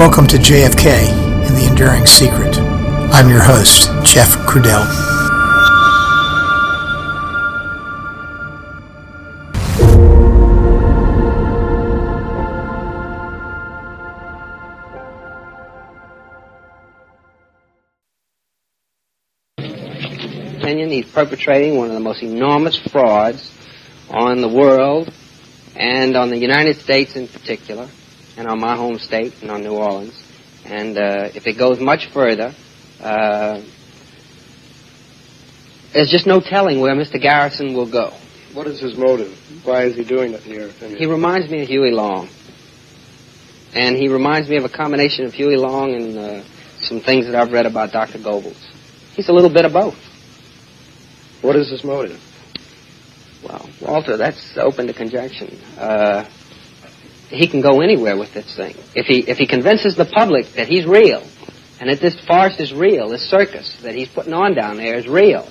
Welcome to JFK and the Enduring Secret. I'm your host, Jeff Crudell. opinion, he's perpetrating one of the most enormous frauds on the world and on the United States in particular, and on my home state and on New Orleans. And uh, if it goes much further, uh, there's just no telling where Mr. Garrison will go. What is his motive? Why is he doing it, in your opinion? He reminds me of Huey Long. And he reminds me of a combination of Huey Long and uh, some things that I've read about Dr. Goebbels. He's a little bit of both. What is his motive? Well, Walter, that's open to conjecture. Uh, he can go anywhere with this thing. If he if he convinces the public that he's real, and that this farce is real, this circus that he's putting on down there is real,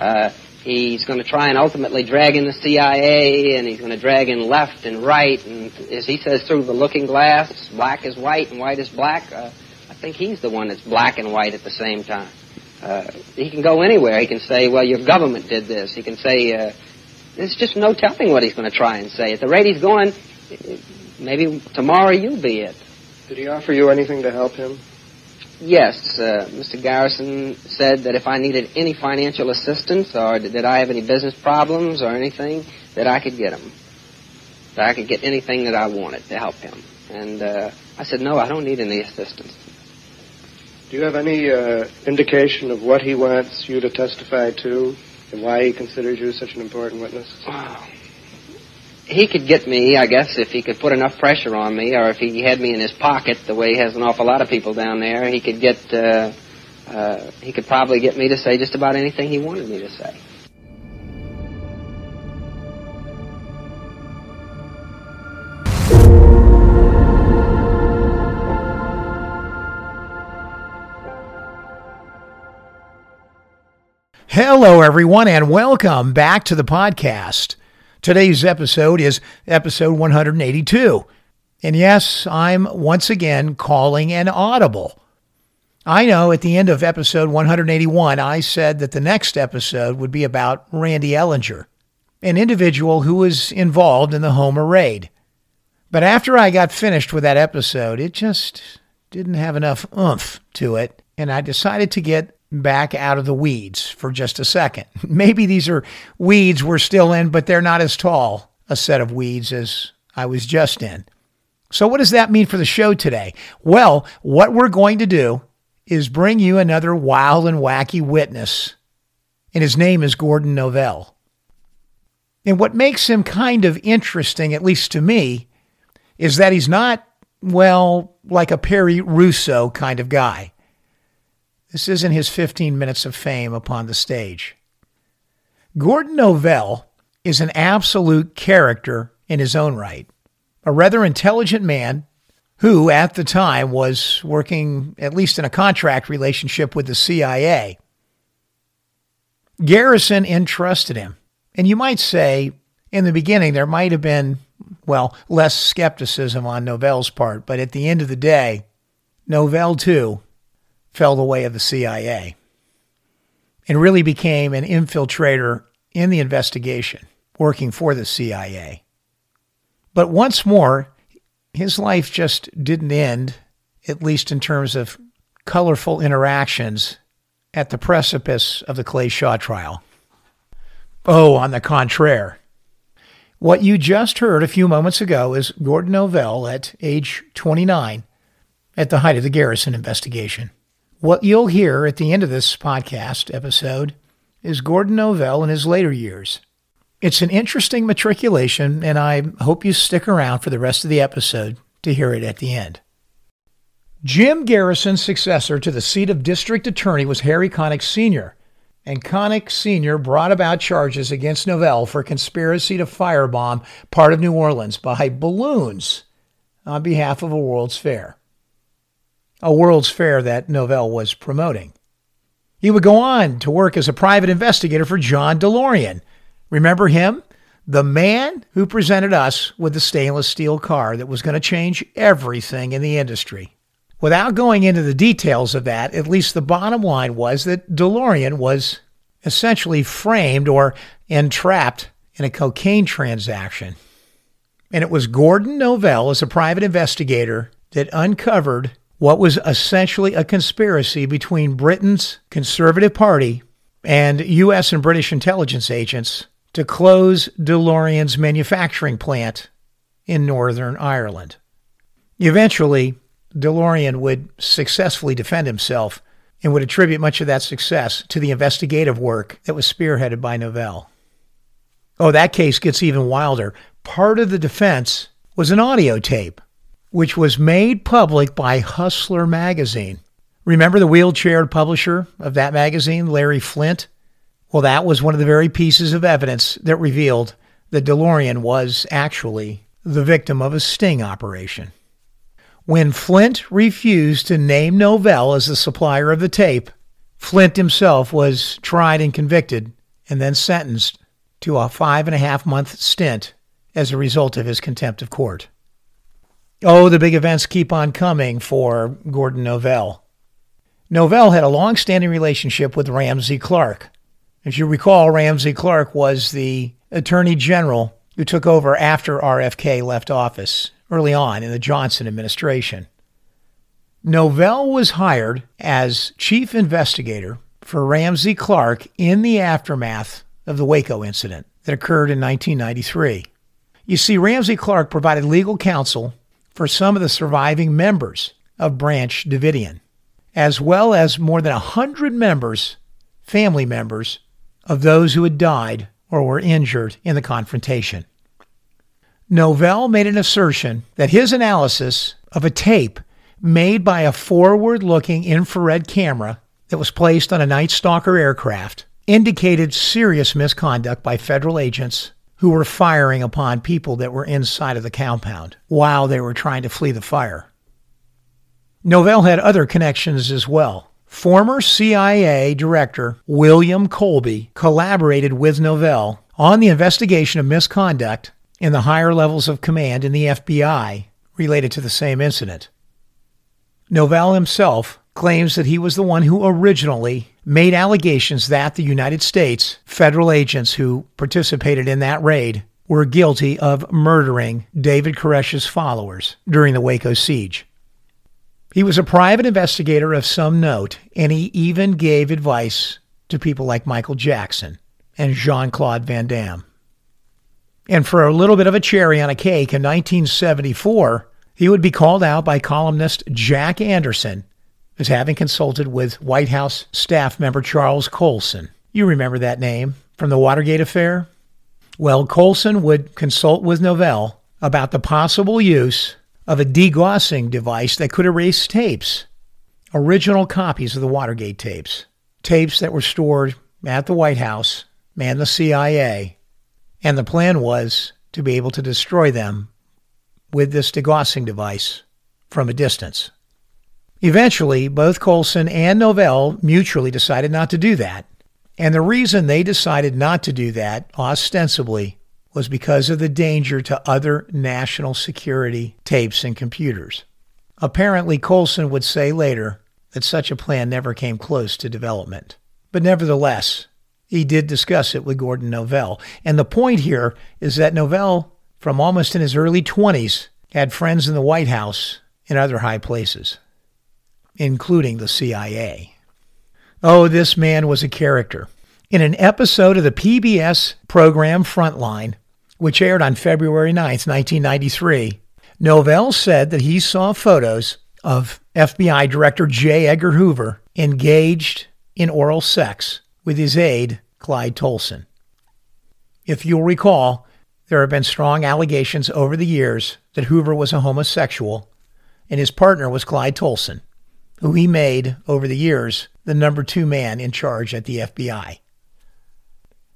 uh, he's going to try and ultimately drag in the CIA, and he's going to drag in left and right, and as he says, through the looking glass, black is white and white is black. Uh, I think he's the one that's black and white at the same time. Uh, he can go anywhere. He can say, well, your government did this. He can say, uh, there's just no telling what he's going to try and say. At the rate he's going, maybe tomorrow you'll be it. Did he offer you anything to help him? Yes, uh, Mr. Garrison said that if I needed any financial assistance or did I have any business problems or anything, that I could get him. That I could get anything that I wanted to help him. And uh, I said, no, I don't need any assistance. Do you have any uh, indication of what he wants you to testify to and why he considers you such an important witness? He could get me, I guess, if he could put enough pressure on me, or if he had me in his pocket, the way he has an awful lot of people down there, he could get, uh, uh, he could probably get me to say just about anything he wanted me to say. Hello, everyone, and welcome back to the podcast. Today's episode is episode 182. And yes, I'm once again calling an audible. I know at the end of episode 181, I said that the next episode would be about Randy Ellinger, an individual who was involved in the Houma raid. But after I got finished with that episode, it just didn't have enough oomph to it, and I decided to get back out of the weeds for just a second. Maybe these are weeds we're still in, but they're not as tall a set of weeds as I was just in. So, what does that mean for the show today? Well, what we're going to do is bring you another wild and wacky witness, and his name is Gordon Novel. And what makes him kind of interesting, at least to me, is that he's not, well, like a Perry Russo kind of guy. This isn't his 15 minutes of fame upon the stage. Gordon Novel is an absolute character in his own right, a rather intelligent man who, at the time, was working at least in a contract relationship with the CIA. Garrison entrusted him. And you might say, in the beginning, there might have been, well, less skepticism on Novel's part, but at the end of the day, Novel, too, fell the way of the CIA and really became an infiltrator in the investigation, working for the CIA. But once more, his life just didn't end, at least in terms of colorful interactions at the precipice of the Clay Shaw trial. Oh, on the contraire. What you just heard a few moments ago is Gordon Novel at age 29 at the height of the Garrison investigation. What you'll hear at the end of this podcast episode is Gordon Novel in his later years. It's an interesting matriculation, and I hope you stick around for the rest of the episode to hear it at the end. Jim Garrison's successor to the seat of district attorney was Harry Connick Sr., and Connick Sr. brought about charges against Novel for conspiracy to firebomb part of New Orleans by balloons on behalf of a World's Fair a World's Fair that Novel was promoting. He would go on to work as a private investigator for John DeLorean. Remember him? The man who presented us with the stainless steel car that was going to change everything in the industry. Without going into the details of that, at least the bottom line was that DeLorean was essentially framed or entrapped in a cocaine transaction. And it was Gordon Novel, as a private investigator, that uncovered what was essentially a conspiracy between Britain's Conservative Party and U.S. and British intelligence agents to close DeLorean's manufacturing plant in Northern Ireland. Eventually, DeLorean would successfully defend himself and would attribute much of that success to the investigative work that was spearheaded by Novel. Oh, that case gets even wilder. Part of the defense was an audio tape, which was made public by Hustler magazine. Remember the wheelchaired publisher of that magazine, Larry Flynt? Well, that was one of the very pieces of evidence that revealed that DeLorean was actually the victim of a sting operation. When Flynt refused to name Novel as the supplier of the tape, Flynt himself was tried and convicted and then sentenced to a five and a half month stint as a result of his contempt of court. Oh, the big events keep on coming for Gordon Novel. Novel had a long standing relationship with Ramsey Clark. As you recall, Ramsey Clark was the Attorney General who took over after RFK left office early on in the Johnson administration. Novel was hired as chief investigator for Ramsey Clark in the aftermath of the Waco incident that occurred in 1993. You see, Ramsey Clark provided legal counsel for some of the surviving members of Branch Davidian, as well as more than 100 members, family members, of those who had died or were injured in the confrontation. Novel made an assertion that his analysis of a tape made by a forward looking infrared camera that was placed on a Night Stalker aircraft indicated serious misconduct by federal agents who were firing upon people that were inside of the compound while they were trying to flee the fire. Novel had other connections as well. Former CIA Director William Colby collaborated with Novel on the investigation of misconduct in the higher levels of command in the FBI related to the same incident. Novel himself claims that he was the one who originally made allegations that the United States federal agents who participated in that raid were guilty of murdering David Koresh's followers during the Waco siege. He was a private investigator of some note, and he even gave advice to people like Michael Jackson and Jean Claude Van Damme. And for a little bit of a cherry on a cake in 1974, he would be called out by columnist Jack Anderson as having consulted with White House staff member Charles Colson. You remember that name from the Watergate affair? Well, Colson would consult with Novel about the possible use of a degaussing device that could erase tapes, original copies of the Watergate tapes, tapes that were stored at the White House and the CIA and the plan was to be able to destroy them with this degaussing device from a distance. Eventually, both Colson and Novel mutually decided not to do that. And the reason they decided not to do that, ostensibly, was because of the danger to other national security tapes and computers. Apparently, Colson would say later that such a plan never came close to development. But nevertheless, he did discuss it with Gordon Novel. And the point here is that Novel, from almost in his early 20s, had friends in the White House and other high places, including the CIA. Oh, this man was a character. In an episode of the PBS program Frontline, which aired on February 9, 1993, Novel said that he saw photos of FBI Director J. Edgar Hoover engaged in oral sex with his aide, Clyde Tolson. If you'll recall, there have been strong allegations over the years that Hoover was a homosexual, and his partner was Clyde Tolson, who he made, over the years, the number two man in charge at the FBI.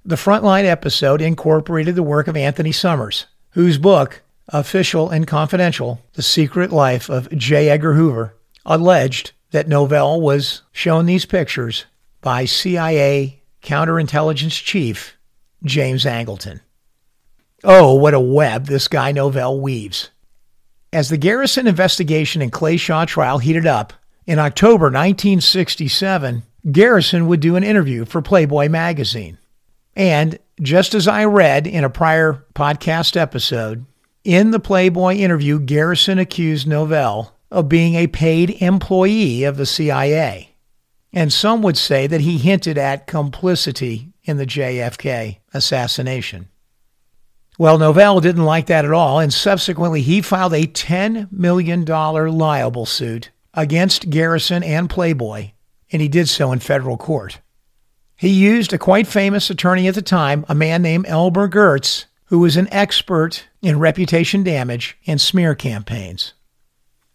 The Frontline episode incorporated the work of Anthony Summers, whose book, Official and Confidential The Secret Life of J. Edgar Hoover, alleged that Novel was shown these pictures by CIA counterintelligence chief James Angleton. Oh, what a web this guy Novel weaves. As the Garrison investigation and Clay Shaw trial heated up, in October 1967, Garrison would do an interview for Playboy magazine. And just as I read in a prior podcast episode, in the Playboy interview, Garrison accused Novel of being a paid employee of the CIA. And some would say that he hinted at complicity in the JFK assassination. Well, Novel didn't like that at all, and subsequently he filed a $10 million liable suit against Garrison and Playboy, and he did so in federal court. He used a quite famous attorney at the time, a man named Elmer Gertz, who was an expert in reputation damage and smear campaigns.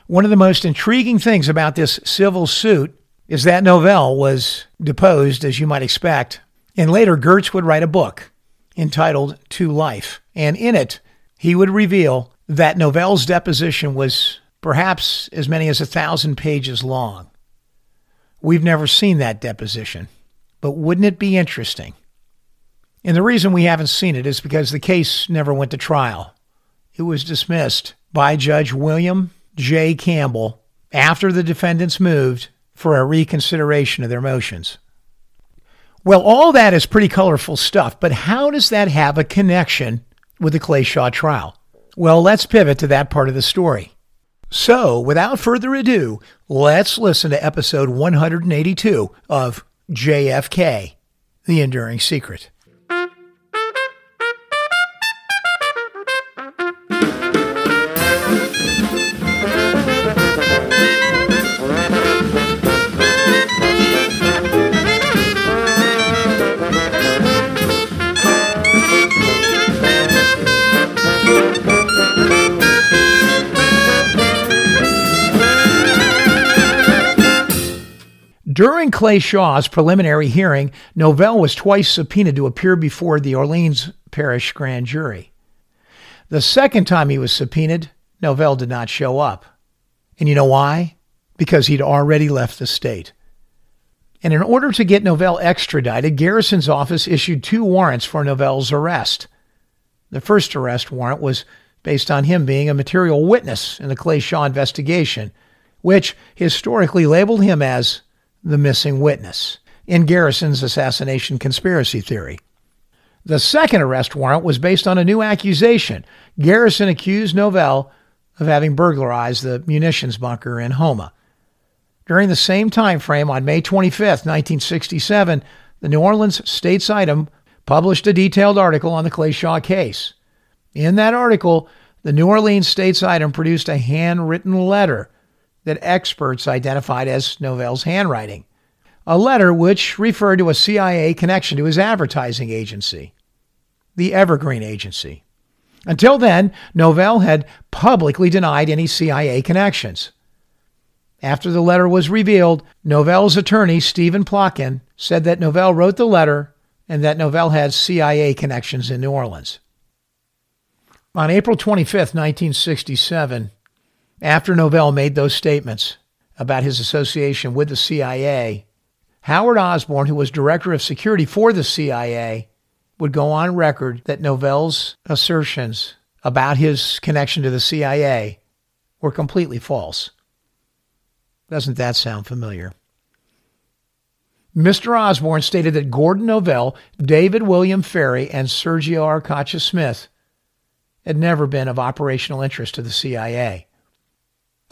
One of the most intriguing things about this civil suit is that Novel was deposed, as you might expect, and later Gertz would write a book entitled To Life. And in it, he would reveal that Novel's deposition was perhaps as many as a thousand pages long. We've never seen that deposition, but wouldn't it be interesting? And the reason we haven't seen it is because the case never went to trial. It was dismissed by Judge William J. Campbell after the defendants moved for a reconsideration of their motions. Well, all that is pretty colorful stuff, but how does that have a connection with the Clay Shaw trial? Well, let's pivot to that part of the story. So, without further ado, let's listen to episode 182 of JFK The Enduring Secret. During Clay Shaw's preliminary hearing, Novel was twice subpoenaed to appear before the Orleans Parish grand jury. The second time he was subpoenaed, Novel did not show up. And you know why? Because he'd already left the state. And in order to get Novel extradited, Garrison's office issued two warrants for Novel's arrest. The first arrest warrant was based on him being a material witness in the Clay Shaw investigation, which historically labeled him as the missing witness in Garrison's assassination conspiracy theory. The second arrest warrant was based on a new accusation. Garrison accused Novel of having burglarized the munitions bunker in Houma. During the same time frame, on May 25, 1967, the New Orleans States Item published a detailed article on the Clay Shaw case. In that article, the New Orleans States Item produced a handwritten letter that experts identified as Novel's handwriting, a letter which referred to a CIA connection to his advertising agency, the Evergreen Agency. Until then, Novel had publicly denied any CIA connections. After the letter was revealed, Novel's attorney, Stephen Plotkin, said that Novel wrote the letter and that Novel had CIA connections in New Orleans. On April 25, 1967, after Novel made those statements about his association with the CIA, Howard Osborne, who was director of security for the CIA, would go on record that Novel's assertions about his connection to the CIA were completely false. Doesn't that sound familiar? Mr. Osborne stated that Gordon Novel, David William Ferrie, and Sergio Arcacha Smith had never been of operational interest to the CIA.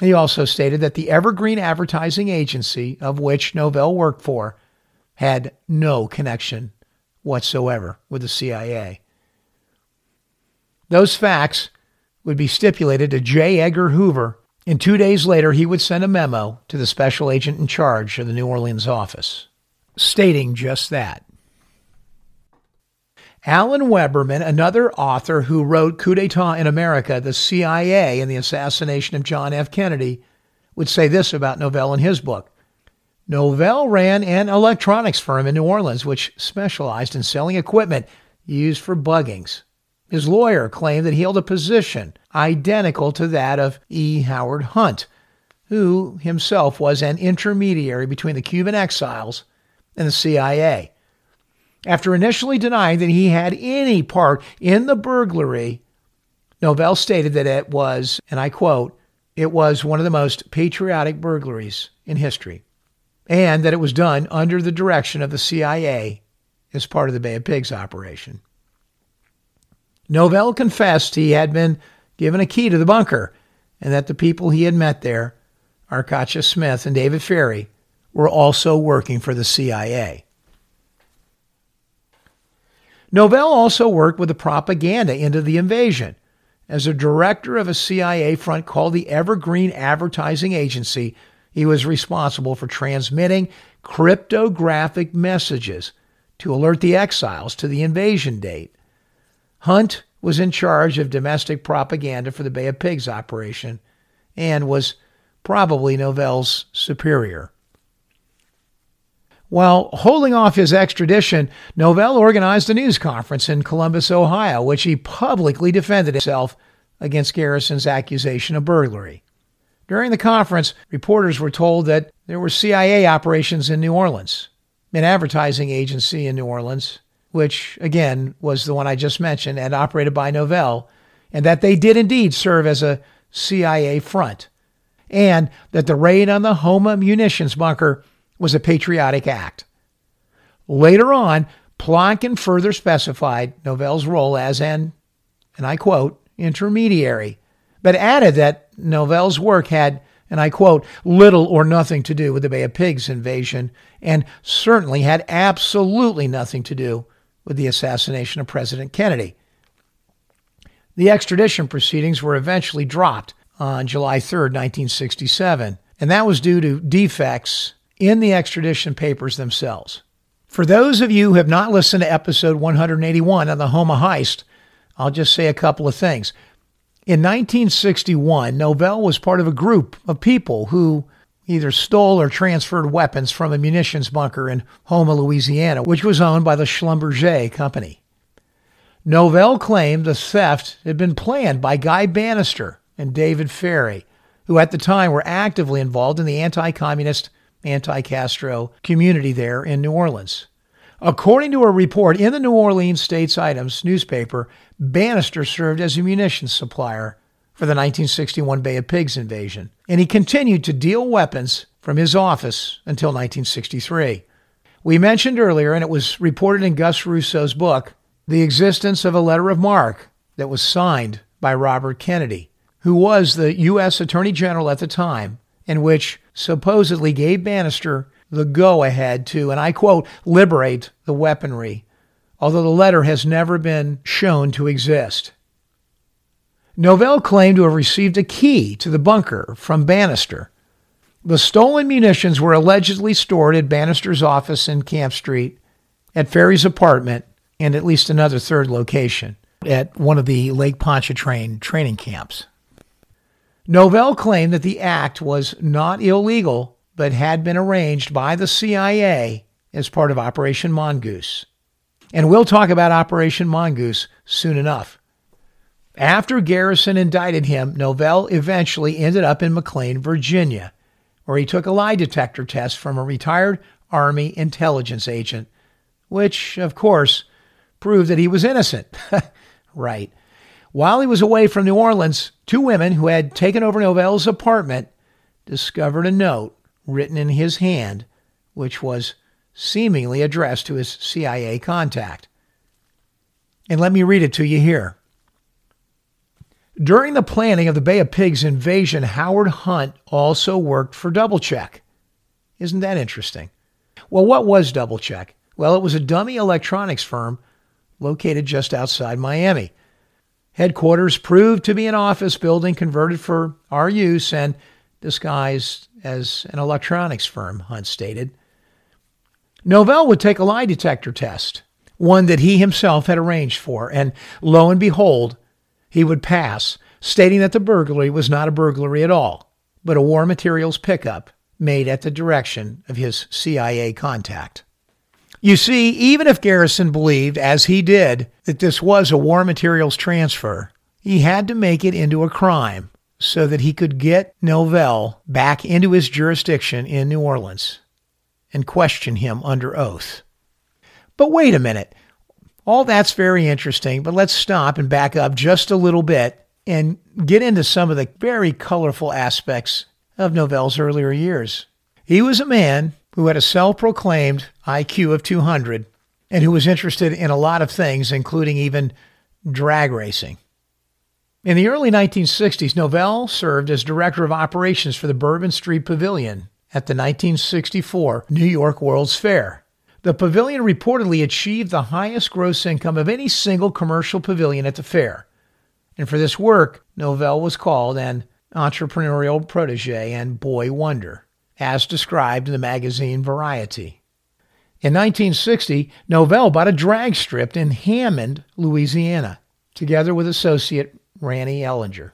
He also stated that the Evergreen Advertising Agency, of which Novel worked for, had no connection whatsoever with the CIA. Those facts would be stipulated to J. Edgar Hoover, and two days later he would send a memo to the special agent in charge of the New Orleans office, stating just that. Alan Weberman, another author who wrote Coup d'etat in America, the CIA, and the assassination of John F. Kennedy, would say this about Novel in his book. Novel ran an electronics firm in New Orleans which specialized in selling equipment used for buggings. His lawyer claimed that he held a position identical to that of E. Howard Hunt, who himself was an intermediary between the Cuban exiles and the CIA. After initially denying that he had any part in the burglary, Novel stated that it was, and I quote, it was one of the most patriotic burglaries in history, and that it was done under the direction of the CIA as part of the Bay of Pigs operation. Novel confessed he had been given a key to the bunker and that the people he had met there, Arcacha Smith and David Ferrie, were also working for the CIA. Novel also worked with the propaganda into the invasion. As a director of a CIA front called the Evergreen Advertising Agency, he was responsible for transmitting cryptographic messages to alert the exiles to the invasion date. Hunt was in charge of domestic propaganda for the Bay of Pigs operation and was probably Novel's superior. While holding off his extradition, Novel organized a news conference in Columbus, Ohio, which he publicly defended himself against Garrison's accusation of burglary. During the conference, reporters were told that there were CIA operations in New Orleans, an advertising agency in New Orleans, which again was the one I just mentioned and operated by Novel, and that they did indeed serve as a CIA front, and that the raid on the Houma munitions bunker was a patriotic act. Later on, Plotkin further specified Novel's role as an, and I quote, intermediary, but added that Novel's work had, and I quote, little or nothing to do with the Bay of Pigs invasion, and certainly had absolutely nothing to do with the assassination of President Kennedy. The extradition proceedings were eventually dropped on July 3, 1967, and that was due to defects in the extradition papers themselves. For those of you who have not listened to episode 181 on the Houma heist, I'll just say a couple of things. In 1961, Novel was part of a group of people who either stole or transferred weapons from a munitions bunker in Houma, Louisiana, which was owned by the Schlumberger Company. Novel claimed the theft had been planned by Guy Banister and David Ferrie, who at the time were actively involved in the anti communist anti Castro community there in New Orleans. According to a report in the New Orleans States Items newspaper, Banister served as a munitions supplier for the 1961 Bay of Pigs invasion, and he continued to deal weapons from his office until 1963. We mentioned earlier, and it was reported in Gus Russo's book, the existence of a letter of marque that was signed by Robert Kennedy, who was the U.S. Attorney General at the time, in which supposedly gave Banister the go ahead to, and I quote, liberate the weaponry, although the letter has never been shown to exist. Novel claimed to have received a key to the bunker from Banister. The stolen munitions were allegedly stored at Banister's office in Camp Street, at Ferrie's apartment, and at least another third location at one of the Lake Pontchartrain training camps. Novel claimed that the act was not illegal, but had been arranged by the CIA as part of Operation Mongoose. And we'll talk about Operation Mongoose soon enough. After Garrison indicted him, Novel eventually ended up in McLean, Virginia, where he took a lie detector test from a retired Army intelligence agent, which, of course, proved that he was innocent. right. While he was away from New Orleans, two women who had taken over Novel's apartment discovered a note written in his hand, which was seemingly addressed to his CIA contact. And let me read it to you here. During the planning of the Bay of Pigs invasion, Howard Hunt also worked for Double Check. Isn't that interesting? Well, what was Double Check? Well, it was a dummy electronics firm located just outside Miami. Headquarters proved to be an office building converted for our use and disguised as an electronics firm, Hunt stated. Novel would take a lie detector test, one that he himself had arranged for, and lo and behold, he would pass, stating that the burglary was not a burglary at all, but a war materials pickup made at the direction of his CIA contact. You see, even if Garrison believed, as he did, that this was a war materials transfer, he had to make it into a crime so that he could get Novel back into his jurisdiction in New Orleans and question him under oath. But wait a minute. All that's very interesting, but let's stop and back up just a little bit and get into some of the very colorful aspects of Novel's earlier years. He was a man who had a self proclaimed IQ of 200 and who was interested in a lot of things, including even drag racing. In the early 1960s, Novel served as director of operations for the Bourbon Street Pavilion at the 1964 New York World's Fair. The pavilion reportedly achieved the highest gross income of any single commercial pavilion at the fair. And for this work, Novel was called an entrepreneurial protege and boy wonder, as described in the magazine Variety. In 1960, Novel bought a drag strip in Hammond, Louisiana, together with associate Ranny Ellinger.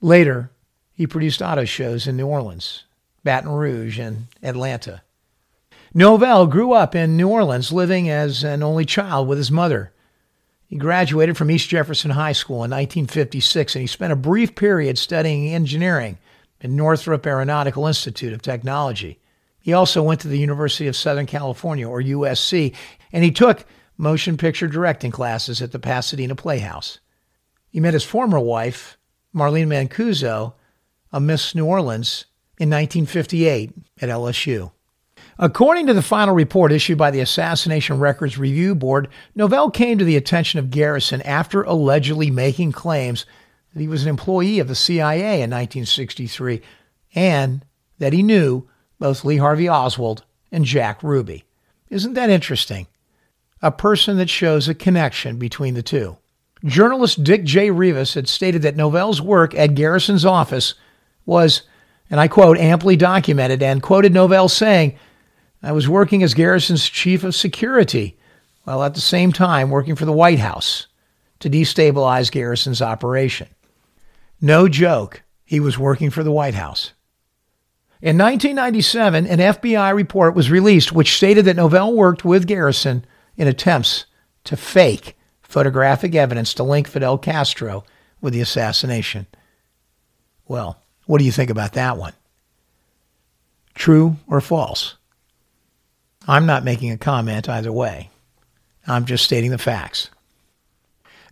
Later, he produced auto shows in New Orleans, Baton Rouge, and Atlanta. Novel grew up in New Orleans, living as an only child with his mother. He graduated from East Jefferson High School in 1956, and he spent a brief period studying engineering at Northrop Aeronautical Institute of Technology. He also went to the University of Southern California, or USC, and he took motion picture directing classes at the Pasadena Playhouse. He met his former wife, Marlene Mancuso, a Miss New Orleans, in 1958 at LSU. According to the final report issued by the Assassination Records Review Board, Novel came to the attention of Garrison after allegedly making claims that he was an employee of the CIA in 1963 and that he knew both Lee Harvey Oswald and Jack Ruby. Isn't that interesting? A person that shows a connection between the two. Journalist Dick J. Reavis had stated that Novel's work at Garrison's office was, and I quote, amply documented, and quoted Novel saying, I was working as Garrison's chief of security, while at the same time working for the White House to destabilize Garrison's operation. No joke, he was working for the White House. In 1997, an FBI report was released which stated that Novel worked with Garrison in attempts to fake photographic evidence to link Fidel Castro with the assassination. Well, what do you think about that one? True or false? I'm not making a comment either way. I'm just stating the facts.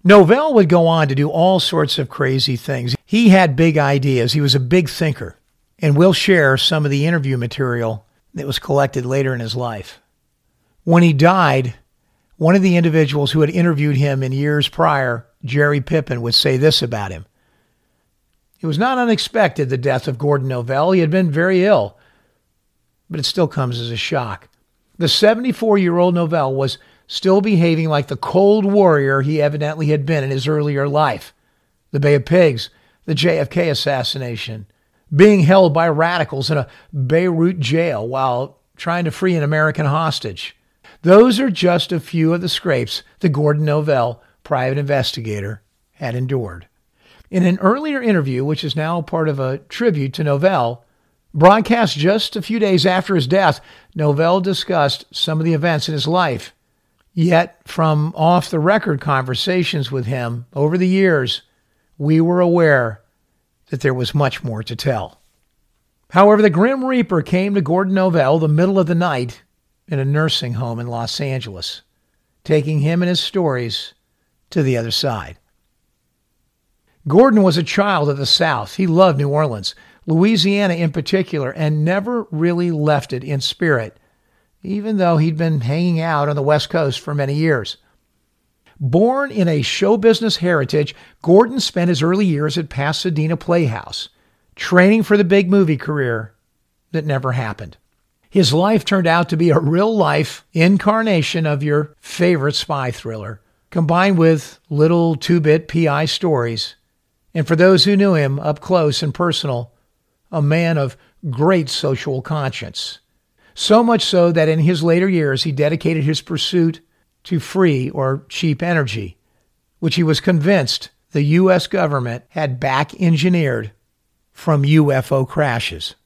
Novel would go on to do all sorts of crazy things. He had big ideas. He was a big thinker. And we'll share some of the interview material that was collected later in his life. When he died, one of the individuals who had interviewed him in years prior, Jerry Pippin, would say this about him. It was not unexpected, the death of Gordon Novel. He had been very ill, but it still comes as a shock. The 74 year old Novell was still behaving like the cold warrior he evidently had been in his earlier life. The Bay of Pigs, the JFK assassination, being held by radicals in a Beirut jail while trying to free an American hostage. Those are just a few of the scrapes the Gordon Novel, private investigator, had endured. In an earlier interview, which is now part of a tribute to Novel, Broadcast just a few days after his death, Novel discussed some of the events in his life. Yet, from off the record conversations with him over the years, we were aware that there was much more to tell. However, the Grim Reaper came to Gordon Novel the middle of the night in a nursing home in Los Angeles, taking him and his stories to the other side. Gordon was a child of the South. He loved New Orleans. Louisiana in particular, and never really left it in spirit, even though he'd been hanging out on the West Coast for many years. Born in a show business heritage, Gordon spent his early years at Pasadena Playhouse, training for the big movie career that never happened. His life turned out to be a real life incarnation of your favorite spy thriller, combined with little two bit PI stories. And for those who knew him up close and personal, a man of great social conscience. So much so that in his later years he dedicated his pursuit to free or cheap energy, which he was convinced the U.S. government had back engineered from UFO crashes.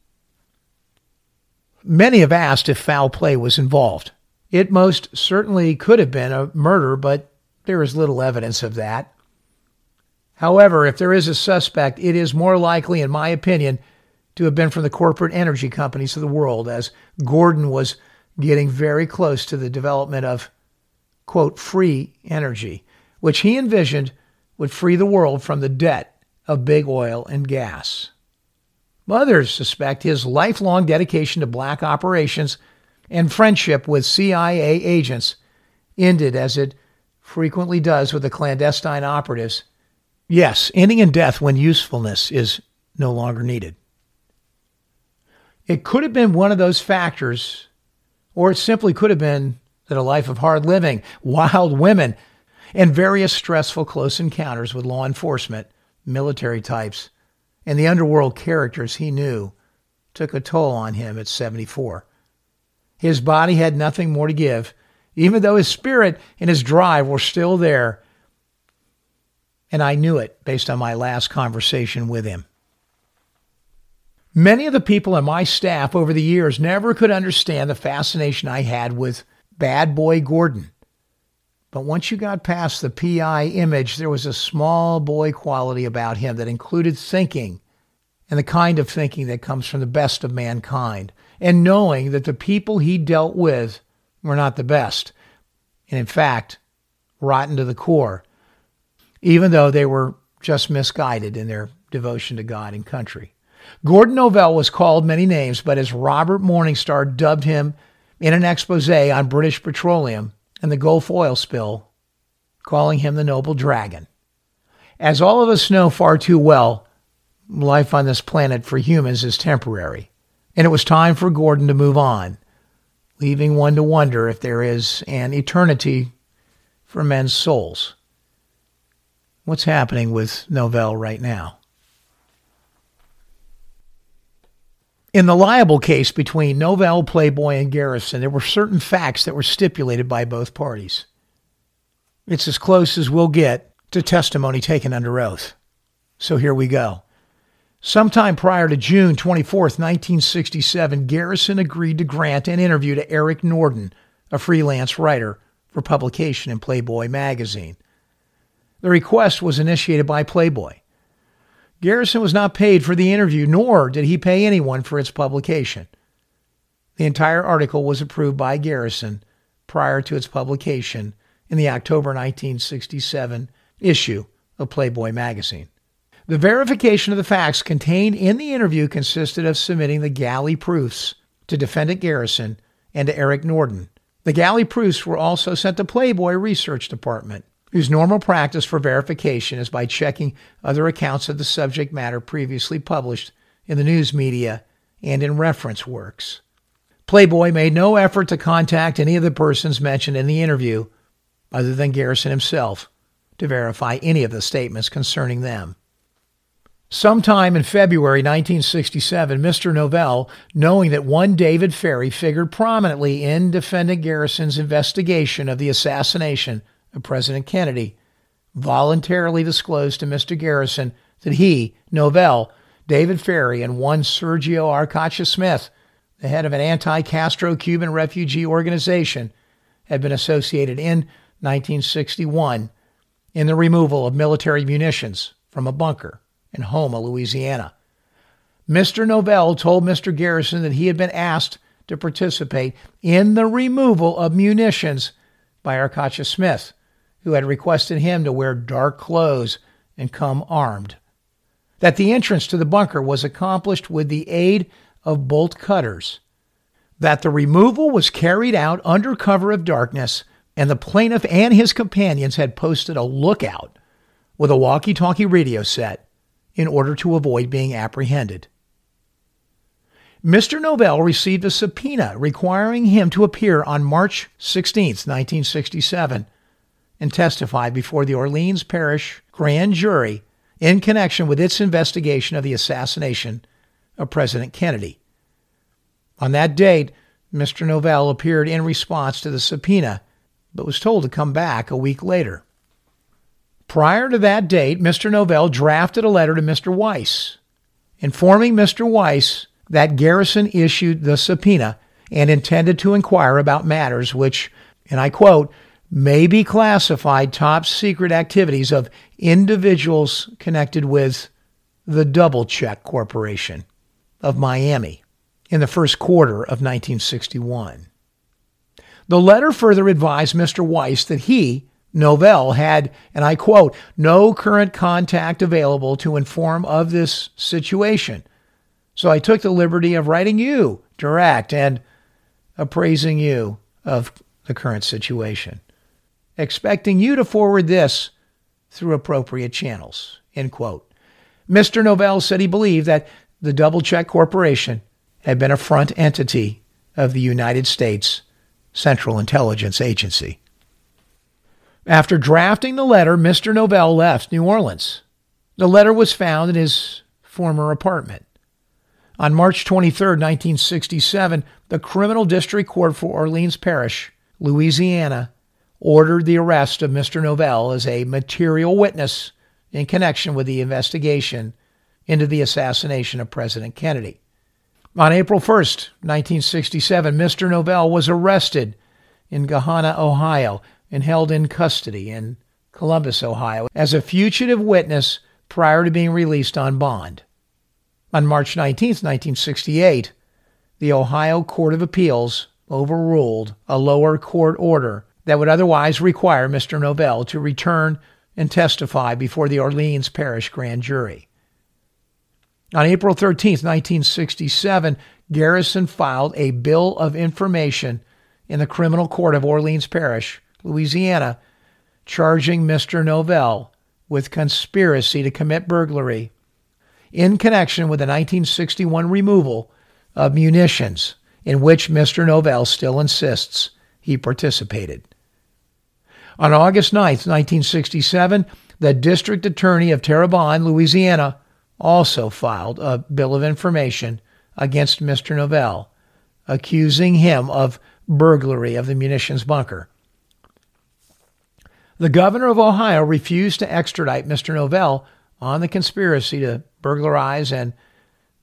Many have asked if foul play was involved. It most certainly could have been a murder, but there is little evidence of that. However, if there is a suspect, it is more likely, in my opinion, to have been from the corporate energy companies of the world, as Gordon was getting very close to the development of, quote, free energy, which he envisioned would free the world from the debt of big oil and gas. Others suspect his lifelong dedication to black operations and friendship with CIA agents ended as it frequently does with the clandestine operatives. Yes, ending in death when usefulness is no longer needed. It could have been one of those factors, or it simply could have been that a life of hard living, wild women, and various stressful close encounters with law enforcement, military types, and the underworld characters he knew took a toll on him at 74. His body had nothing more to give, even though his spirit and his drive were still there. And I knew it based on my last conversation with him. Many of the people on my staff over the years never could understand the fascination I had with Bad Boy Gordon. But once you got past the PI image, there was a small boy quality about him that included thinking and the kind of thinking that comes from the best of mankind, and knowing that the people he dealt with were not the best, and in fact, rotten to the core, even though they were just misguided in their devotion to God and country. Gordon Novel was called many names, but as Robert Morningstar dubbed him in an expose on British petroleum and the Gulf oil spill, calling him the Noble Dragon. As all of us know far too well, life on this planet for humans is temporary, and it was time for Gordon to move on, leaving one to wonder if there is an eternity for men's souls. What's happening with Novel right now? In the liable case between Novel, Playboy, and Garrison, there were certain facts that were stipulated by both parties. It's as close as we'll get to testimony taken under oath. So here we go. Sometime prior to June 24, 1967, Garrison agreed to grant an interview to Eric Norden, a freelance writer, for publication in Playboy magazine. The request was initiated by Playboy. Garrison was not paid for the interview, nor did he pay anyone for its publication. The entire article was approved by Garrison prior to its publication in the October 1967 issue of Playboy magazine. The verification of the facts contained in the interview consisted of submitting the galley proofs to defendant Garrison and to Eric Norden. The galley proofs were also sent to Playboy Research Department whose normal practice for verification is by checking other accounts of the subject matter previously published in the news media and in reference works. Playboy made no effort to contact any of the persons mentioned in the interview, other than Garrison himself, to verify any of the statements concerning them. Sometime in February 1967, Mr. Novel, knowing that one David Ferrie figured prominently in defendant Garrison's investigation of the assassination President Kennedy voluntarily disclosed to Mr. Garrison that he, Novel, David Ferrie, and one Sergio Arcacha Smith, the head of an anti Castro Cuban refugee organization, had been associated in 1961 in the removal of military munitions from a bunker in Houma, Louisiana. Mr. Novel told Mr. Garrison that he had been asked to participate in the removal of munitions by Arcacha Smith who had requested him to wear dark clothes and come armed. That the entrance to the bunker was accomplished with the aid of bolt cutters. That the removal was carried out under cover of darkness, and the plaintiff and his companions had posted a lookout with a walkie talkie radio set in order to avoid being apprehended. Mr. Novel received a subpoena requiring him to appear on March 16, 1967, and testify before the Orleans Parish grand jury in connection with its investigation of the assassination of President Kennedy. On that date, Mr. Novel appeared in response to the subpoena, but was told to come back a week later. Prior to that date, Mr. Novel drafted a letter to Mr. Weiss, informing Mr. Weiss that Garrison issued the subpoena and intended to inquire about matters which, and I quote, may be classified top secret activities of individuals connected with the Double Check Corporation of Miami in the first quarter of 1961. The letter further advised Mr. Weiss that he, Novel had, and I quote, no current contact available to inform of this situation. So I took the liberty of writing you direct and appraising you of the current situation, expecting you to forward this through appropriate channels. End quote. Mr. Novel said he believed that the Double Check Corporation had been a front entity of the United States Central Intelligence Agency. After drafting the letter, Mr. Novel left New Orleans. The letter was found in his former apartment. On March 23, 1967, the Criminal District Court for Orleans Parish, Louisiana, ordered the arrest of Mr. Novel as a material witness in connection with the investigation into the assassination of President Kennedy. On April 1, 1967, Mr. Novel was arrested in Gahanna, Ohio, and held in custody in Columbus, Ohio, as a fugitive witness prior to being released on bond. On March 19, 1968, the Ohio Court of Appeals overruled a lower court order that would otherwise require Mr. Novel to return and testify before the Orleans Parish Grand Jury. On April 13, 1967, Garrison filed a bill of information in the Criminal Court of Orleans Parish Louisiana, charging Mr. Novel with conspiracy to commit burglary in connection with the 1961 removal of munitions in which Mr. Novel still insists he participated. On August 9, 1967, the district attorney of Terrebonne, Louisiana, also filed a bill of information against Mr. Novel, accusing him of burglary of the munitions bunker. The governor of Ohio refused to extradite Mr. Novel on the conspiracy to burglarize and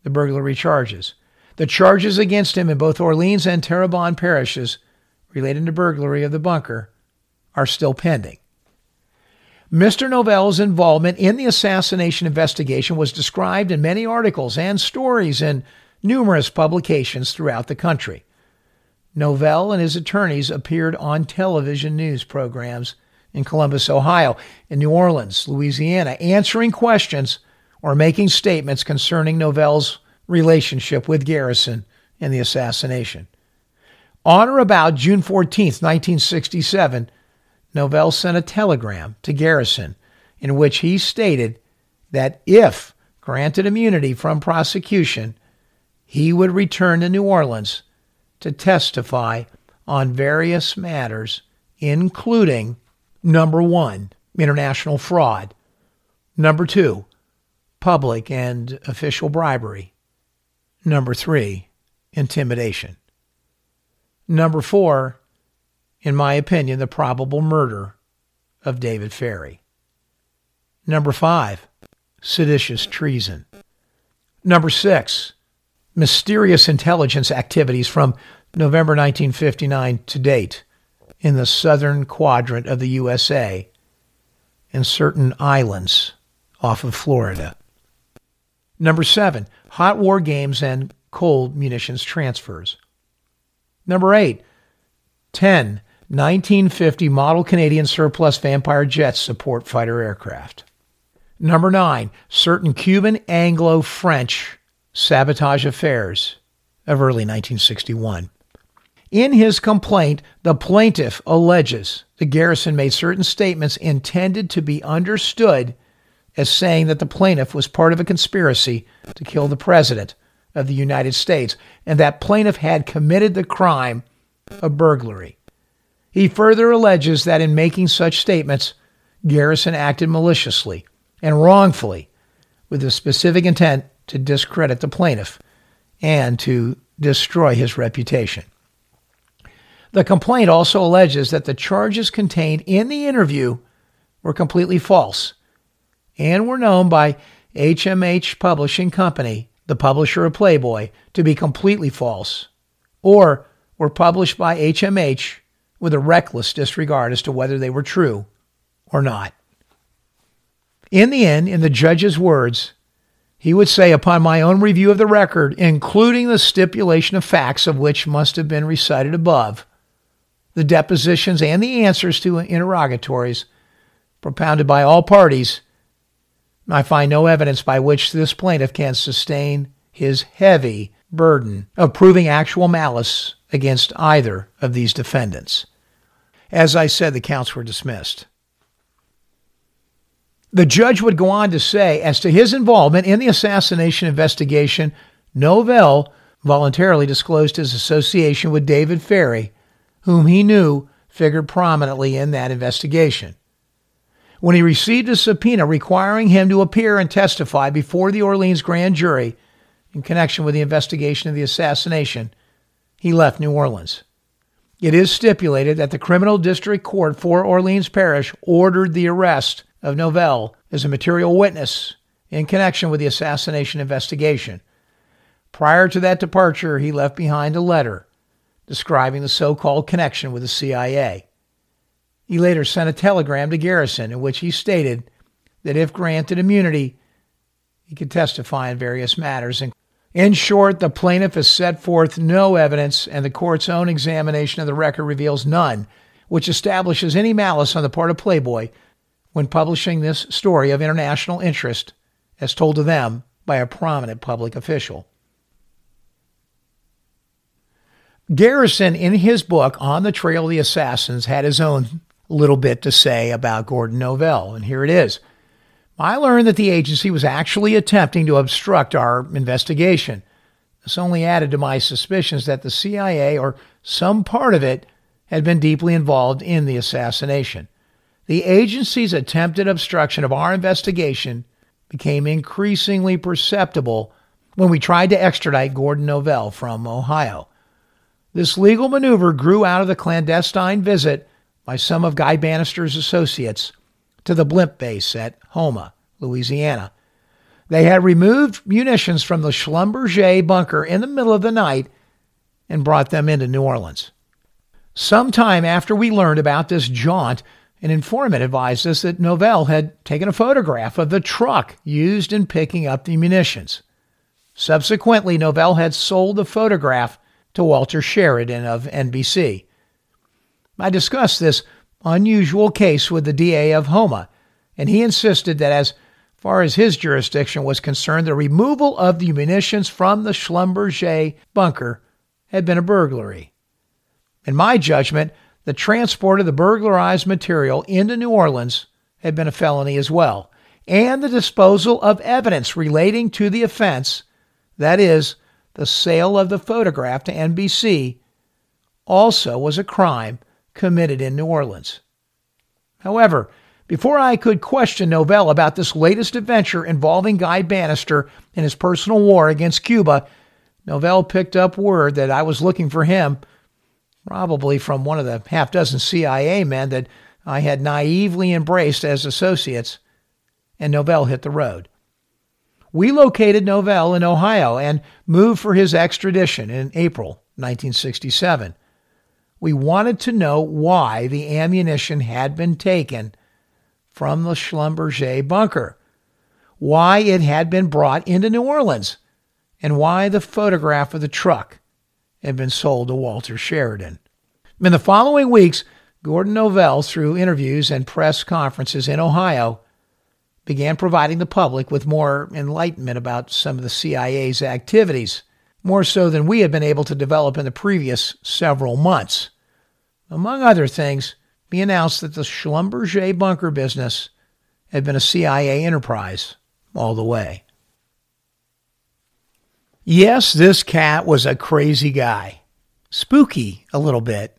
the burglary charges. The charges against him in both Orleans and Terrebonne parishes relating to burglary of the bunker are still pending. Mr. Novel's involvement in the assassination investigation was described in many articles and stories in numerous publications throughout the country. Novel and his attorneys appeared on television news programs in Columbus, Ohio, in New Orleans, Louisiana, answering questions or making statements concerning Novel's relationship with Garrison and the assassination. On or about June 14, 1967, Novel sent a telegram to Garrison in which he stated that if granted immunity from prosecution, he would return to New Orleans to testify on various matters, including Number one, international fraud. Number two, public and official bribery. Number three, intimidation. Number four, in my opinion, the probable murder of David Ferrie. Number five, seditious treason. Number six, mysterious intelligence activities from November 1959 to date in the southern quadrant of the USA and certain islands off of Florida. Number seven, hot war games and cold munitions transfers. Number eight, 10 1950 model Canadian surplus Vampire jets support fighter aircraft. Number nine, certain Cuban Anglo French sabotage affairs of early 1961. In his complaint, the plaintiff alleges the garrison made certain statements intended to be understood as saying that the plaintiff was part of a conspiracy to kill the president of the United States and that plaintiff had committed the crime of burglary. He further alleges that in making such statements, Garrison acted maliciously and wrongfully with the specific intent to discredit the plaintiff and to destroy his reputation. The complaint also alleges that the charges contained in the interview were completely false and were known by HMH Publishing Company, the publisher of Playboy, to be completely false, or were published by HMH with a reckless disregard as to whether they were true or not. In the end, in the judge's words, he would say, upon my own review of the record, including the stipulation of facts of which must have been recited above, the depositions, and the answers to interrogatories propounded by all parties, I find no evidence by which this plaintiff can sustain his heavy burden of proving actual malice against either of these defendants. As I said, the counts were dismissed. The judge would go on to say, as to his involvement in the assassination investigation, Novel voluntarily disclosed his association with David Ferrie, whom he knew figured prominently in that investigation. When he received a subpoena requiring him to appear and testify before the Orleans grand jury in connection with the investigation of the assassination, he left New Orleans. It is stipulated that the Criminal District Court for Orleans Parish ordered the arrest of Novel as a material witness in connection with the assassination investigation. Prior to that departure, he left behind a letter describing the so called connection with the CIA. He later sent a telegram to Garrison in which he stated that if granted immunity, he could testify in various matters. In short, the plaintiff has set forth no evidence, and the court's own examination of the record reveals none, which establishes any malice on the part of Playboy when publishing this story of international interest as told to them by a prominent public official. Garrison, in his book On the Trail of the Assassins, had his own little bit to say about Gordon Novel, and here it is. I learned that the agency was actually attempting to obstruct our investigation. This only added to my suspicions that the CIA or some part of it had been deeply involved in the assassination. The agency's attempted obstruction of our investigation became increasingly perceptible when we tried to extradite Gordon Novel from Ohio. This legal maneuver grew out of the clandestine visit by some of Guy Banister's associates to the blimp base at Houma, Louisiana. They had removed munitions from the Schlumberger bunker in the middle of the night and brought them into New Orleans. Some time after we learned about this jaunt, an informant advised us that Novel had taken a photograph of the truck used in picking up the munitions. Subsequently, Novel had sold the photograph to Walter Sheridan of NBC. I discussed this unusual case with the DA of Houma, and he insisted that as far as his jurisdiction was concerned, the removal of the munitions from the Schlumberger bunker had been a burglary. In my judgment, the transport of the burglarized material into New Orleans had been a felony as well, and the disposal of evidence relating to the offense, that is, the sale of the photograph to NBC, also was a crime committed in New Orleans. However, before I could question Novel about this latest adventure involving Guy Banister and his personal war against Cuba, Novel picked up word that I was looking for him probably from one of the half dozen CIA men that I had naively embraced as associates, and Novel hit the road. We located Novel in Ohio and moved for his extradition in April 1967. We wanted to know why the ammunition had been taken from the Schlumberger bunker, why it had been brought into New Orleans, and why the photograph of the truck had been sold to Walter Sheridan. In the following weeks, Gordon Novel, through interviews and press conferences in Ohio, began providing the public with more enlightenment about some of the CIA's activities, more so than we had been able to develop in the previous several months. Among other things, we announced that the Schlumberger bunker business had been a CIA enterprise all the way. Yes, this cat was a crazy guy. Spooky a little bit,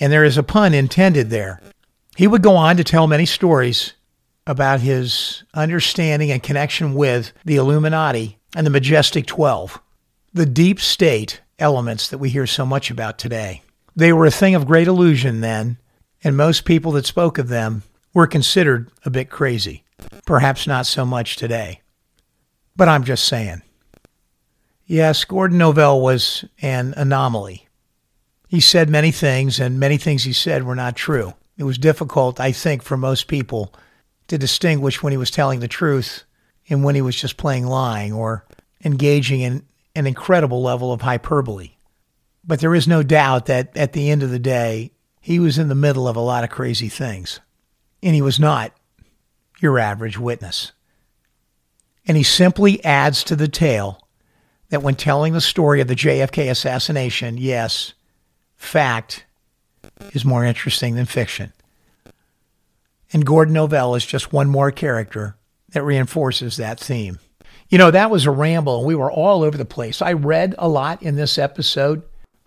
and there is a pun intended there. He would go on to tell many stories about his understanding and connection with the Illuminati and the Majestic 12, the deep state elements that we hear so much about today. They were a thing of great illusion then, and most people that spoke of them were considered a bit crazy. Perhaps not so much today. But I'm just saying. Yes, Gordon Novel was an anomaly. He said many things, and many things he said were not true. It was difficult, I think, for most people to distinguish when he was telling the truth and when he was just playing lying or engaging in an incredible level of hyperbole. But there is no doubt that at the end of the day, he was in the middle of a lot of crazy things. And he was not your average witness. And he simply adds to the tale that when telling the story of the JFK assassination, yes, fact is more interesting than fiction. And Gordon Novel is just one more character that reinforces that theme. You know, that was a ramble, and we were all over the place. I read a lot in this episode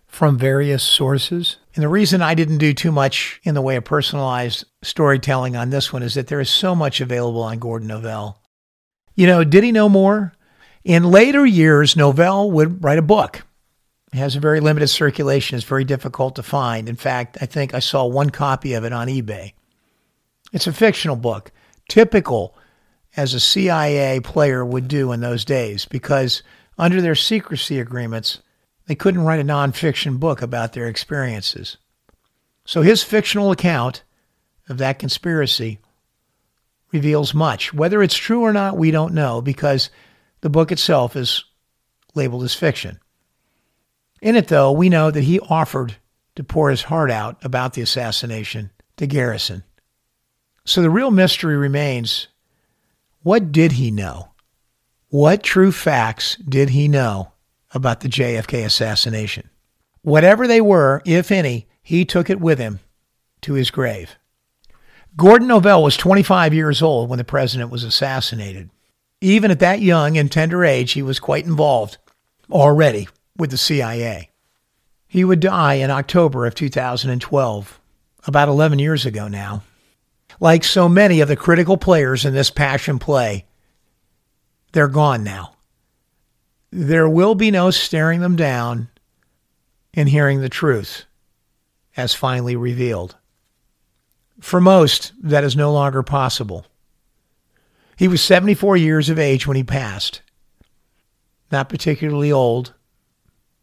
from various sources. And the reason I didn't do too much in the way of personalized storytelling on this one is that there is so much available on Gordon Novel. You know, did he know more? In later years, Novel would write a book. It has a very limited circulation. It's very difficult to find. In fact, I think I saw one copy of it on eBay. It's a fictional book, typical as a CIA player would do in those days, because under their secrecy agreements, they couldn't write a nonfiction book about their experiences. So his fictional account of that conspiracy reveals much. Whether it's true or not, we don't know because the book itself is labeled as fiction. In it, though, we know that he offered to pour his heart out about the assassination to Garrison. So the real mystery remains what did he know? What true facts did he know about the JFK assassination? Whatever they were, if any, he took it with him to his grave. Gordon Novel was 25 years old when the president was assassinated. Even at that young and tender age, he was quite involved already with the CIA. He would die in October of 2012, about 11 years ago now. Like so many of the critical players in this passion play, they're gone now. There will be no staring them down and hearing the truth as finally revealed. For most, that is no longer possible. He was 74 years of age when he passed. Not particularly old,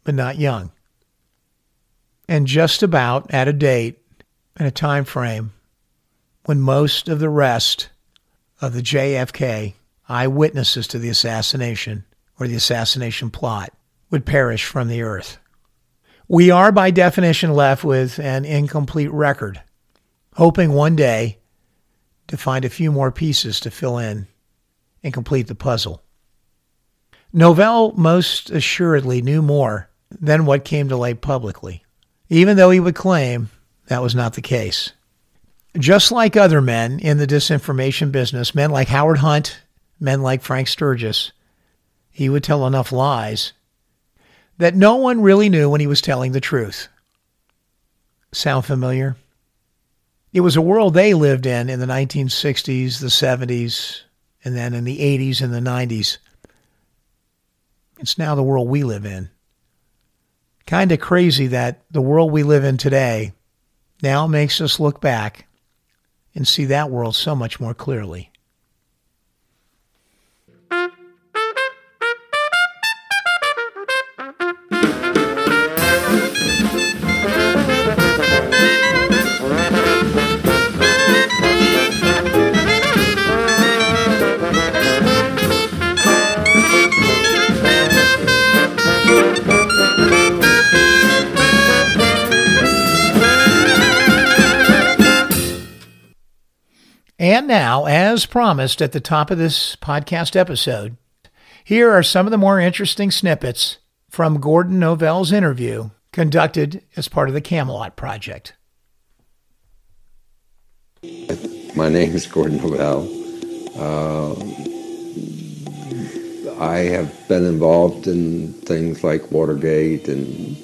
but not young. And just about at a date and a time frame when most of the rest of the JFK eyewitnesses to the assassination or the assassination plot would perish from the earth. We are, by definition, left with an incomplete record, hoping one day to find a few more pieces to fill in and complete the puzzle. Novel most assuredly knew more than what came to light publicly, even though he would claim that was not the case. Just like other men in the disinformation business, men like Howard Hunt, men like Frank Sturgis, he would tell enough lies that no one really knew when he was telling the truth. Sound familiar? It was a world they lived in in the 1960s, the 70s, and then in the 80s and the 90s. It's now the world we live in. Kind of crazy that the world we live in today now makes us look back and see that world so much more clearly. Now, as promised at the top of this podcast episode, here are some of the more interesting snippets from Gordon Novel's interview conducted as part of the Camelot Project. My name is Gordon Novel. Uh, I have been involved in things like Watergate and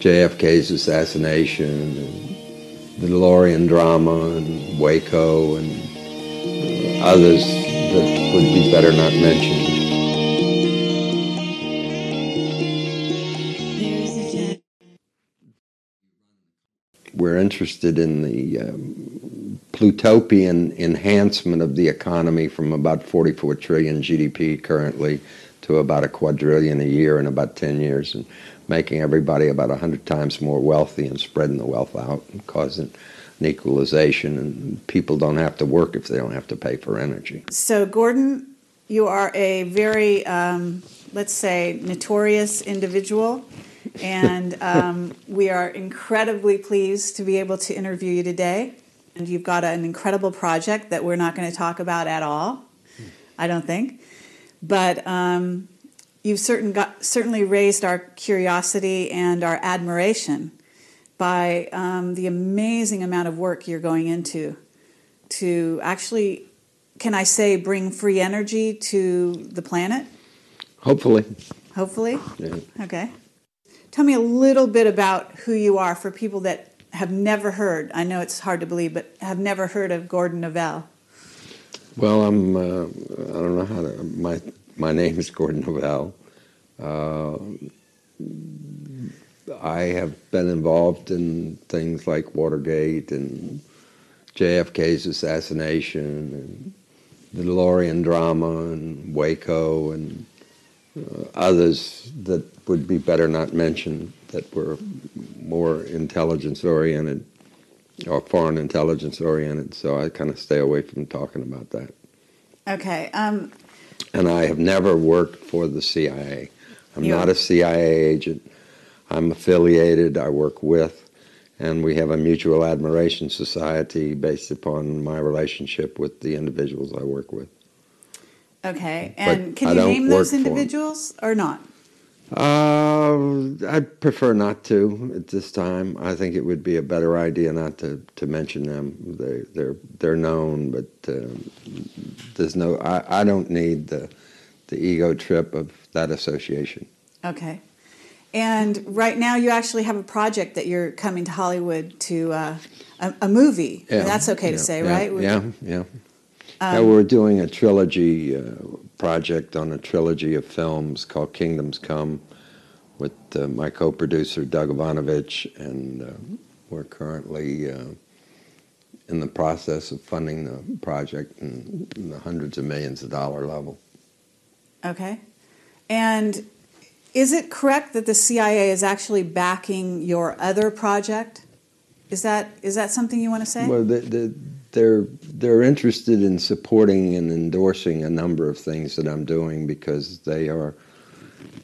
JFK's assassination and the DeLorean drama and Waco and others that would be better not mentioned. We're interested in the um, plutopian enhancement of the economy from about 44 trillion GDP currently to about a quadrillion a year in about 10 years. And making everybody about 100 times more wealthy and spreading the wealth out and causing an equalization. And people don't have to work if they don't have to pay for energy. So, Gordon, you are a very, um, let's say, notorious individual. and um, we are incredibly pleased to be able to interview you today. And you've got an incredible project that we're not going to talk about at all, I don't think. But um, you've certain got, certainly raised our curiosity and our admiration by um, the amazing amount of work you're going into to actually, can I say, bring free energy to the planet? Hopefully. Hopefully? Yeah. Okay. Tell me a little bit about who you are for people that have never heard. I know it's hard to believe, but have never heard of Gordon Novel. Well, I'm. Uh, I don't know how to. My my name is Gordon Novel. Uh, I have been involved in things like Watergate and JFK's assassination and the DeLorean drama and Waco and uh, others that would be better not mentioned that were more intelligence oriented or foreign intelligence oriented. So I kind of stay away from talking about that. Okay. Um, And I have never worked for the CIA. I'm not a CIA agent. I'm affiliated, I work with, and we have a mutual admiration society based upon my relationship with the individuals I work with. okay. But And can I you name those work for 'em. individuals or not? Uh, I'd prefer not to at this time. I think it would be a better idea not to, to mention them. They, they're they're known, but um, there's no. I, I don't need the the ego trip of that association. Okay. And right now, you actually have a project that you're coming to Hollywood to uh, a, a movie. That's okay to say, yeah, right? Um, Yeah, yeah. yeah, we're doing a trilogy uh, project on a trilogy of films called Kingdoms Come with uh, my co-producer Doug Ivanovich, and uh, we're currently uh, in the process of funding the project in, in the hundreds of millions of dollar level. Okay. And is it correct that the CIA is actually backing your other project? Is that is that something you want to say? Well, the, the, they're they're interested in supporting and endorsing a number of things that I'm doing because they are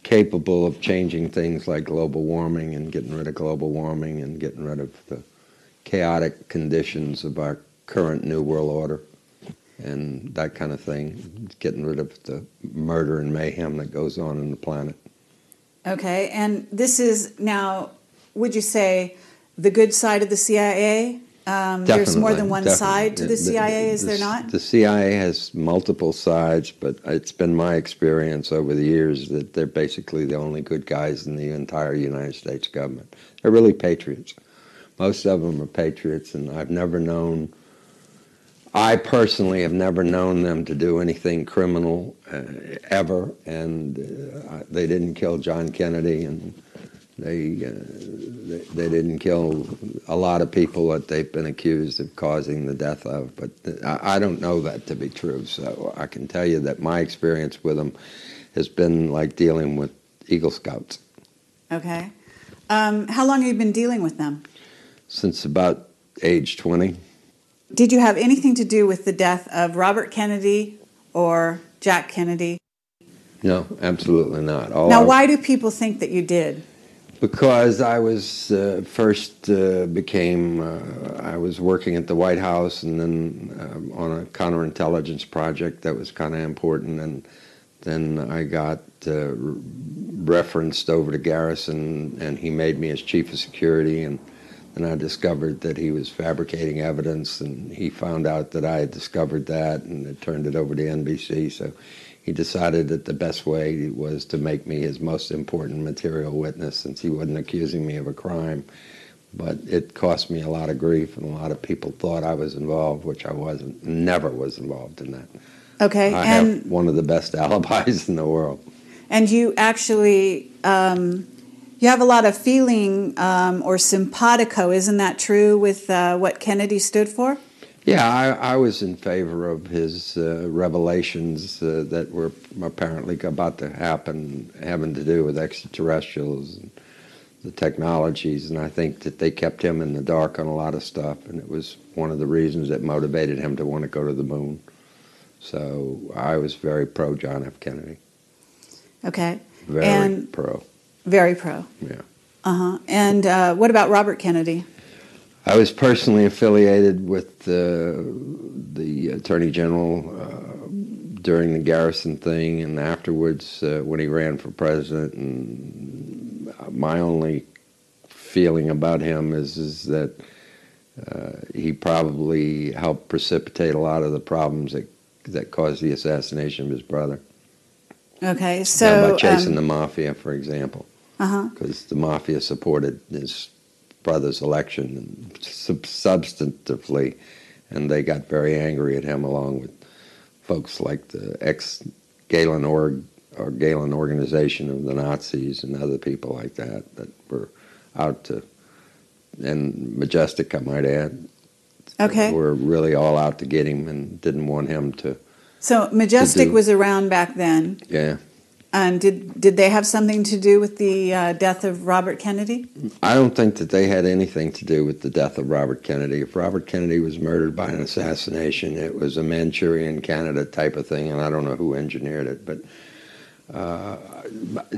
capable of changing things like global warming and getting rid of global warming and getting rid of the chaotic conditions of our current new world order and that kind of thing, getting rid of the murder and mayhem that goes on in the planet. Okay. And this is now, would you say, the good side of the CIA? Um, there's more than one definitely. side to the CIA, is the- there not? The CIA has multiple sides, but it's been my experience over the years that they're basically the only good guys in the entire United States government. They're really patriots. Most of them are patriots, and I've never known. I personally have never known them to do anything criminal uh, ever, and uh, they didn't kill John Kennedy, and they, uh, they they didn't kill a lot of people that they've been accused of causing the death of. But I, I don't know that to be true. So I can tell you that my experience with them has been like dealing with Eagle Scouts Okay. Um, how long have you been dealing with them? since about age twenty. Did you have anything to do with the death of Robert Kennedy or Jack Kennedy? No, absolutely not. All now, I- why do people think that you did? Because I was uh, first uh, became uh, I was working at the White House and then um, on a counterintelligence project that was kind of important and then I got uh, re- referenced over to Garrison and he made me his chief of security and then I discovered that he was fabricating evidence and he found out that I had discovered that and it turned it over to NBC so he decided that the best way was to make me his most important material witness since he wasn't accusing me of a crime. But it cost me a lot of grief, and a lot of people thought I was involved, which I wasn't. Never was involved in that. Okay, I and have one of the best alibis in the world. and you actually um, you have a lot of feeling um, or simpatico, isn't that true with uh, what Kennedy stood for? Yeah, I, I was in favor of his uh, revelations uh, that were apparently about to happen, having to do with extraterrestrials and the technologies, and I think that they kept him in the dark on a lot of stuff, and it was one of the reasons that motivated him to want to go to the moon. So I was very pro John F. Kennedy, Okay, very And- pro. Very pro. Yeah. Uh huh. And uh, what about Robert Kennedy? I was personally affiliated with uh, the Attorney General uh, during the Garrison thing and afterwards uh, when he ran for president. And my only feeling about him is, is that uh, he probably helped precipitate a lot of the problems that, that caused the assassination of his brother. Okay, so. Now, by chasing um, the mafia, for example. Uh-huh. Because the mafia supported his brother's election sub- substantively, and they got very angry at him, along with folks like the ex Gehlen org or Gehlen organization of the Nazis and other people like that that were out to, and Majestic, I might add, Okay. were really all out to get him and didn't want him to. So Majestic do- was around back then. Yeah, And did, did they have something to do with the uh, death of Robert Kennedy? I don't think that they had anything to do with the death of Robert Kennedy. If Robert Kennedy was murdered by an assassination, it was a Manchurian candidate type of thing, and I don't know who engineered it. But uh,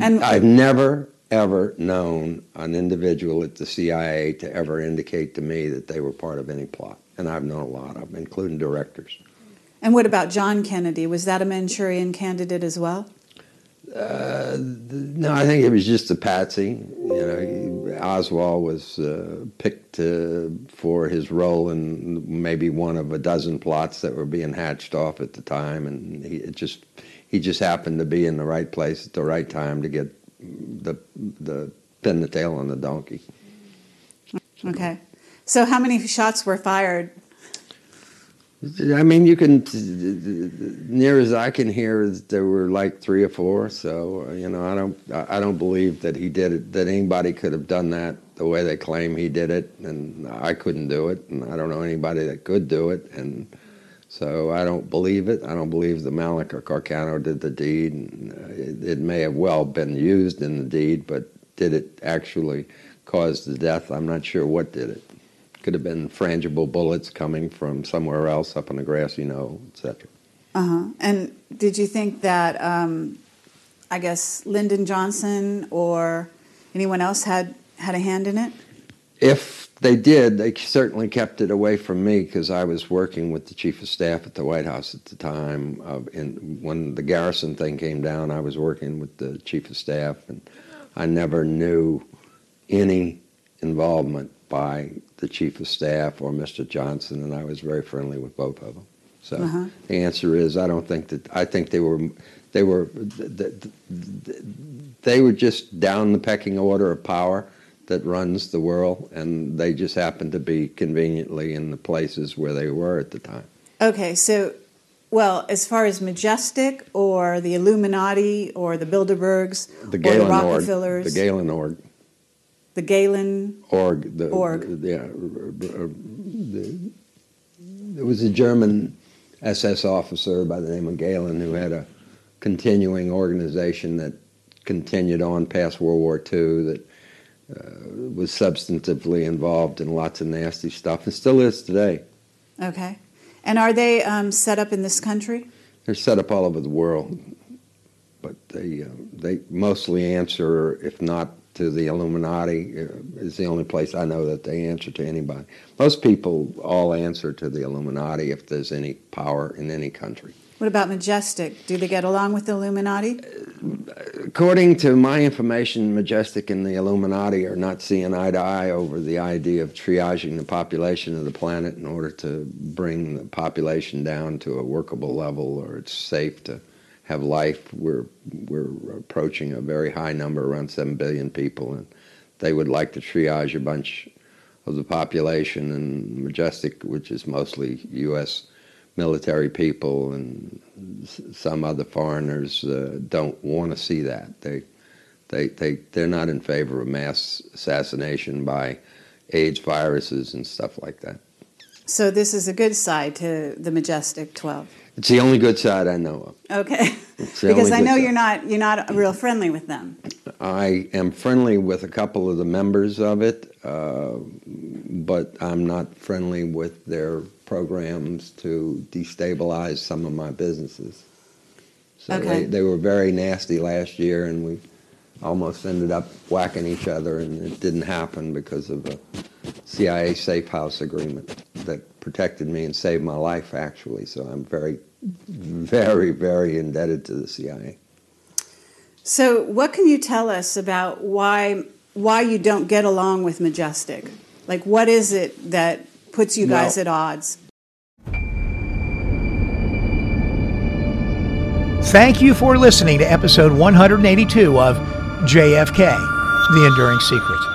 And- I've never, ever known an individual at the CIA to ever indicate to me that they were part of any plot. And I've known a lot of them, including directors. And what about John Kennedy? Was that a Manchurian candidate as well? Uh, no, I think it was just a patsy. You know, Oswald was uh, picked uh, for his role in maybe one of a dozen plots that were being hatched off at the time, and he it just he just happened to be in the right place at the right time to get the the pin the tail on the donkey. Okay. So how many shots were fired? I mean, you can, near as I can hear, there were like three or four. So you know, I don't, I don't believe that he did it. That anybody could have done that the way they claim he did it, and I couldn't do it, and I don't know anybody that could do it, and so I don't believe it. I don't believe that Mannlicher-Carcano did the deed. Uh, it, it may have well been used in the deed, but did it actually cause the death? I'm not sure what did it. Could have been frangible bullets coming from somewhere else up on the grass, grassy knoll, etc. Uh huh. And did you think that, um, I guess, Lyndon Johnson or anyone else had, had a hand in it? If they did, they certainly kept it away from me because I was working with the chief of staff at the White House at the time. Of, and when the Garrison thing came down, I was working with the chief of staff, and I never knew any involvement by the chief of staff or Mr. Johnson, and I was very friendly with both of them. So Uh-huh. the answer is, I don't think that. I think they were, they were, they were just down the pecking order of power that runs the world, and they just happened to be conveniently in the places where they were at the time. Okay, so, well, as far as Majestic or the Illuminati or the Bilderbergs The or the Gehlen org, the Gehlen org, the Gehlen, org, the Org. yeah, uh, the, there was a German SS officer by the name of Gehlen who had a continuing organization that continued on past World War II that uh, was substantively involved in lots of nasty stuff and still is today. okay. And are they um, set up in this country? They're set up all over the world, but they uh, they mostly answer, if not to the Illuminati, uh, is the only place I know that they answer to anybody. Most people all answer to the Illuminati if there's any power in any country. What about Majestic? Do they get along with the Illuminati? According to my information, Majestic and the Illuminati are not seeing eye to eye over the idea of triaging the population of the planet in order to bring the population down to a workable level or it's safe to have life. We're, we're approaching a very high number, around 7 billion people, and they would like to triage a bunch of the population. And Majestic, which is mostly U.S. military people and some other foreigners, uh, don't want to see that. They, they, they, they're not in favor of mass assassination by AIDS viruses and stuff like that. So this is a good side to the Majestic 12. It's the only good side I know of. Okay. Because I know side. you're not you're not real friendly with them. I am friendly with a couple of the members of it, uh, but I'm not friendly with their programs to destabilize some of my businesses. So Okay. they, they were very nasty last year, and we almost ended up whacking each other, and it didn't happen because of a CIA safe house agreement that protected me and saved my life, actually. So I'm very, very, very indebted to the CIA. So, what can you tell us about why why you don't get along with Majestic? Like, what is it that puts you guys at odds? Thank you for listening to episode 182 of JFK The Enduring Secret.